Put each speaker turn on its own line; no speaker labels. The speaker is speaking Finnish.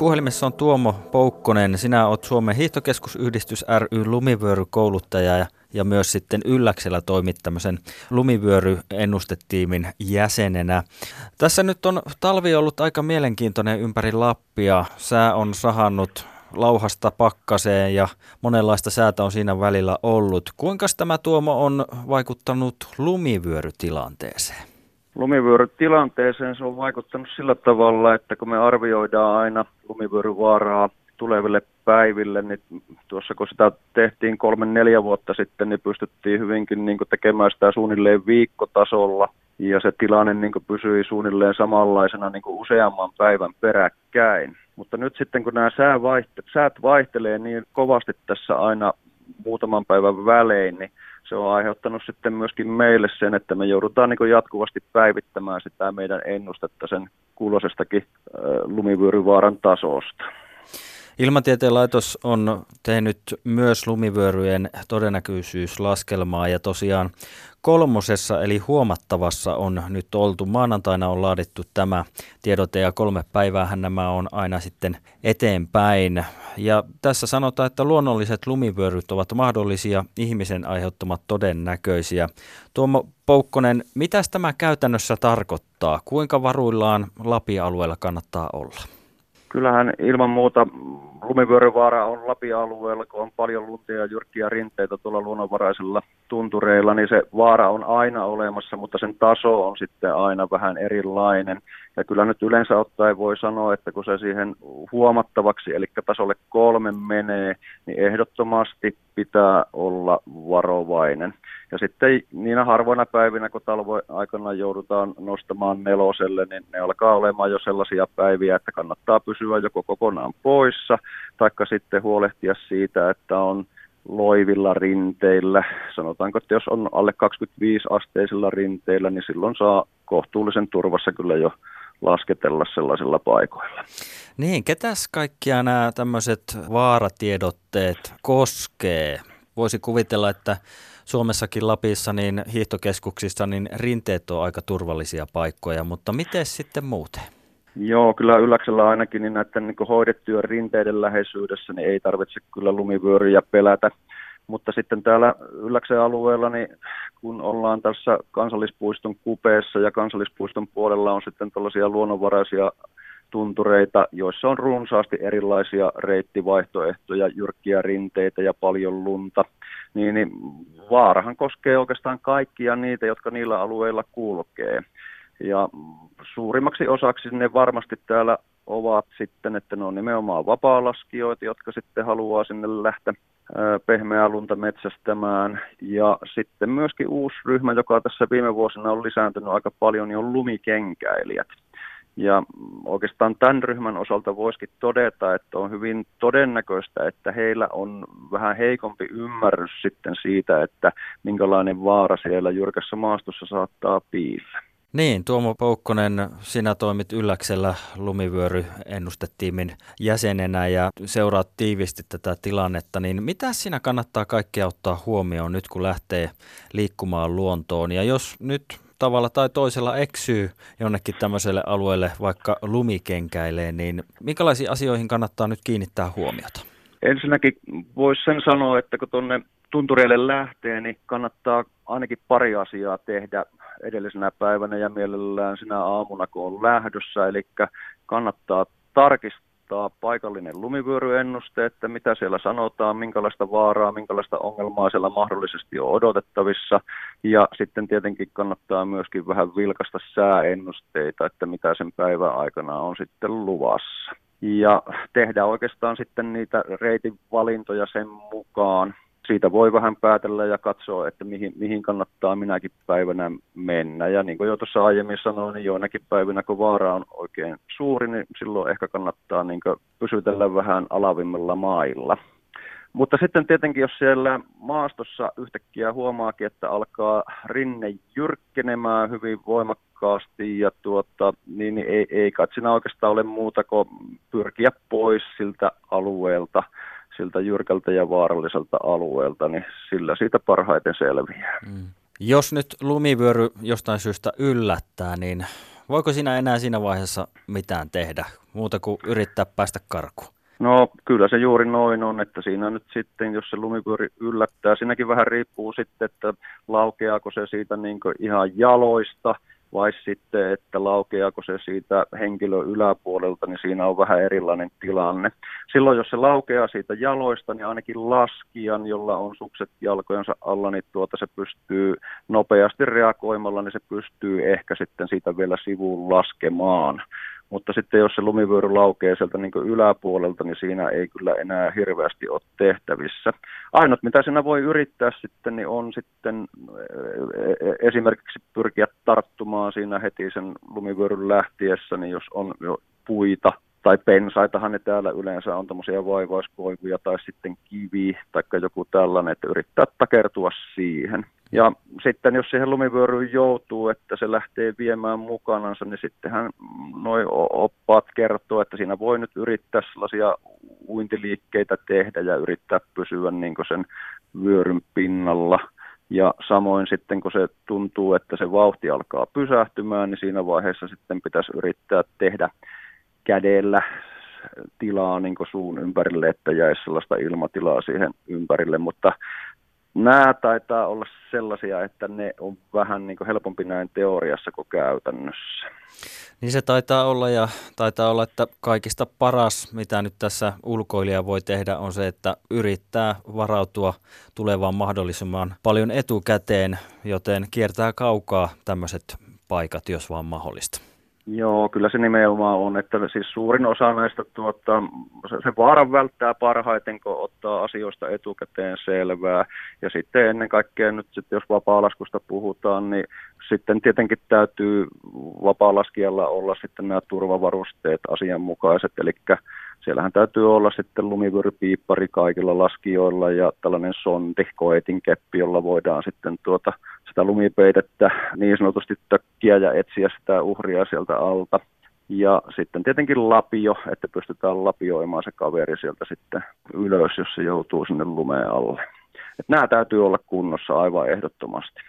Puhelimessa on Tuomo Poukkonen. Sinä olet Suomen hiihtokeskusyhdistys ry lumivyörykouluttaja ja, ja myös sitten Ylläksellä toimit tämmöisen lumivyöryennustetiimin jäsenenä. Tässä nyt on talvi ollut aika mielenkiintoinen ympäri Lappia. Sää on sahannut lauhasta pakkaseen ja monenlaista säätä on siinä välillä ollut. Kuinka tämä Tuomo on vaikuttanut lumivyörytilanteeseen?
Lumivyörytilanteeseen se on vaikuttanut sillä tavalla, että kun me arvioidaan aina lumivyöryvaaraa tuleville päiville, niin tuossa kun sitä tehtiin kolme neljä vuotta sitten, niin pystyttiin hyvinkin niin tekemään sitä suunnilleen viikkotasolla. Ja se tilanne niin pysyi suunnilleen samanlaisena niin useamman päivän peräkkäin. Mutta nyt sitten kun nämä sää vaiht- säät vaihtelee niin kovasti tässä aina muutaman päivän välein, niin se on aiheuttanut sitten myöskin meille sen, että me joudutaan niin jatkuvasti päivittämään sitä meidän ennustetta sen kuulosestakin lumivyöryvaaran tasosta.
Ilmatieteen laitos on tehnyt myös lumivyöryjen todennäköisyyslaskelmaa ja tosiaan kolmosessa eli huomattavassa on nyt oltu. Maanantaina on laadittu tämä tiedote ja kolme päivää nämä on aina sitten eteenpäin. Ja tässä sanotaan, että luonnolliset lumivyöryt ovat mahdollisia, ihmisen aiheuttamat todennäköisiä. Tuomo Poukkonen, mitä tämä käytännössä tarkoittaa? Kuinka varuillaan Lapi-alueella kannattaa olla?
Kyllähän ilman muuta lumivyöryvaara on Lapi-alueella, kun on paljon luntia ja jyrkkiä rinteitä tuolla luonnonvaraisilla tuntureilla, niin se vaara on aina olemassa, mutta sen taso on sitten aina vähän erilainen. Ja kyllä nyt yleensä ottaen voi sanoa, että kun se siihen huomattavaksi, eli tasolle kolme menee, niin ehdottomasti pitää olla varovainen. Ja sitten niinä harvoina päivinä, kun talvo aikana joudutaan nostamaan neloselle, niin ne alkaa olemaan jo sellaisia päiviä, että kannattaa pysyä joko kokonaan poissa, taikka sitten huolehtia siitä, että on loivilla rinteillä. Sanotaanko, että jos on alle 25 asteisilla rinteillä, niin silloin saa kohtuullisen turvassa kyllä jo lasketella sellaisilla paikoilla.
Niin, ketäs kaikkia nämä tämmöiset vaaratiedotteet koskee? Voisi kuvitella, että Suomessakin Lapissa niin hiihtokeskuksissa niin rinteet on aika turvallisia paikkoja, mutta miten sitten muuten?
Joo, kyllä Ylläksellä ainakin niin näiden niin hoidettujen rinteiden läheisyydessä niin ei tarvitse kyllä lumivyöryjä pelätä. Mutta sitten täällä Ylläksen alueella, niin kun ollaan tässä kansallispuiston kupeessa ja kansallispuiston puolella on sitten tällaisia luonnonvaraisia tuntureita, joissa on runsaasti erilaisia reittivaihtoehtoja, jyrkkiä rinteitä ja paljon lunta, niin, niin vaarahan koskee oikeastaan kaikkia niitä, jotka niillä alueilla kulkee. Ja suurimmaksi osaksi ne varmasti täällä ovat sitten, että ne on nimenomaan vapaalaskijoita, jotka sitten haluaa sinne lähteä pehmeää lunta metsästämään. Ja sitten myöskin uusi ryhmä, joka tässä viime vuosina on lisääntynyt aika paljon, niin on lumikenkäilijät. Ja oikeastaan tämän ryhmän osalta voisikin todeta, että on hyvin todennäköistä, että heillä on vähän heikompi ymmärrys sitten siitä, että minkälainen vaara siellä jyrkässä maastossa saattaa piillä.
Niin, Tuomo Poukkonen, sinä toimit Ylläksellä lumivyöryennustetiimin jäsenenä ja seuraat tiivisti tätä tilannetta, niin mitä siinä kannattaa kaikkea ottaa huomioon nyt, kun lähtee liikkumaan luontoon? Ja jos nyt tavalla tai toisella eksyy jonnekin tämmöiselle alueelle, vaikka lumikenkäilee, niin minkälaisiin asioihin kannattaa nyt kiinnittää huomiota?
Ensinnäkin voisi sen sanoa, että kun tuonne tuntureille lähtee, niin kannattaa ainakin pari asiaa tehdä edellisenä päivänä ja mielellään sinä aamuna, kun on lähdössä. Eli kannattaa tarkistaa paikallinen lumivyöryennuste, että mitä siellä sanotaan, minkälaista vaaraa, minkälaista ongelmaa siellä mahdollisesti on odotettavissa. Ja sitten tietenkin kannattaa myöskin vähän vilkasta sääennusteita, että mitä sen päivän aikana on sitten luvassa. Ja tehdä oikeastaan sitten niitä reitin valintoja sen mukaan, siitä voi vähän päätellä ja katsoa, että mihin, mihin kannattaa minäkin päivänä mennä. Ja niin kuin jo tuossa aiemmin sanoin, niin joinakin päivinä, kun vaara on oikein suuri, niin silloin ehkä kannattaa niin pysytellä vähän alavimmilla mailla. Mutta sitten tietenkin, jos siellä maastossa yhtäkkiä huomaakin, että alkaa rinne jyrkkenemään hyvin voimakkaasti, ja tuota, niin ei, ei kai siinä oikeastaan ole muuta kuin pyrkiä pois siltä alueelta – siltä jyrkältä ja vaaralliselta alueelta, niin sillä siitä parhaiten selviää. Mm.
Jos nyt lumivyöry jostain syystä yllättää, niin Voiko siinä enää siinä vaiheessa mitään tehdä, muuta kuin yrittää päästä karkuun?
No kyllä se juuri noin on, että siinä nyt sitten, jos se lumipyöri yllättää, siinäkin vähän riippuu sitten, että laukeaako se siitä niin ihan jaloista – vai sitten, että laukeako se siitä henkilön yläpuolelta, niin siinä on vähän erilainen tilanne. Silloin, jos se laukeaa siitä jaloista, niin ainakin laskijan, jolla on sukset jalkojensa alla, niin tuota se pystyy nopeasti reagoimalla, niin se pystyy ehkä sitten siitä vielä sivuun laskemaan. Mutta sitten jos se lumivyöry laukee sieltä niin yläpuolelta, niin siinä ei kyllä enää hirveästi ole tehtävissä. Ainut mitä siinä voi yrittää sitten, niin on sitten e, e, esimerkiksi pyrkiä tarttumaan siinä heti sen lumivyöryn lähtiessä, niin jos on jo puita tai pensaitahan ne täällä yleensä on tämmöisiä vaivaiskoivuja tai sitten kivi tai joku tällainen, että yrittää takertua siihen. Ja sitten jos siihen lumivyöryyn joutuu, että se lähtee viemään mukanansa, niin sittenhän noin oppaat kertoo, että siinä voi nyt yrittää sellaisia uintiliikkeitä tehdä ja yrittää pysyä niin sen vyöryn pinnalla. Ja samoin sitten kun se tuntuu, että se vauhti alkaa pysähtymään, niin siinä vaiheessa sitten pitäisi yrittää tehdä kädellä tilaa niin suun ympärille, että jäisi sellaista ilmatilaa siihen ympärille, mutta nämä taitaa olla sellaisia, että ne on vähän niin helpompi näin teoriassa kuin käytännössä.
Niin se taitaa olla ja taitaa olla, että kaikista paras, mitä nyt tässä ulkoilija voi tehdä, on se, että yrittää varautua tulevaan mahdollisimman paljon etukäteen, joten kiertää kaukaa tämmöiset paikat, jos vaan mahdollista.
Joo, kyllä se nimenomaan on, että siis suurin osa näistä tuota, se vaaran välttää parhaiten, kun ottaa asioista etukäteen selvää. Ja sitten ennen kaikkea nyt, sitten jos vapaalaskusta puhutaan, niin sitten tietenkin täytyy vapaalaskijalla olla sitten nämä turvavarusteet asianmukaiset, eli siellähän täytyy olla sitten lumivyörypiippari kaikilla laskijoilla ja tällainen sonti, koetin keppi, jolla voidaan sitten tuota sitä lumipeitettä niin sanotusti tökkiä ja etsiä sitä uhria sieltä alta. Ja sitten tietenkin lapio, että pystytään lapioimaan se kaveri sieltä sitten ylös, jos se joutuu sinne lumeen alle. Et nämä täytyy olla kunnossa aivan ehdottomasti.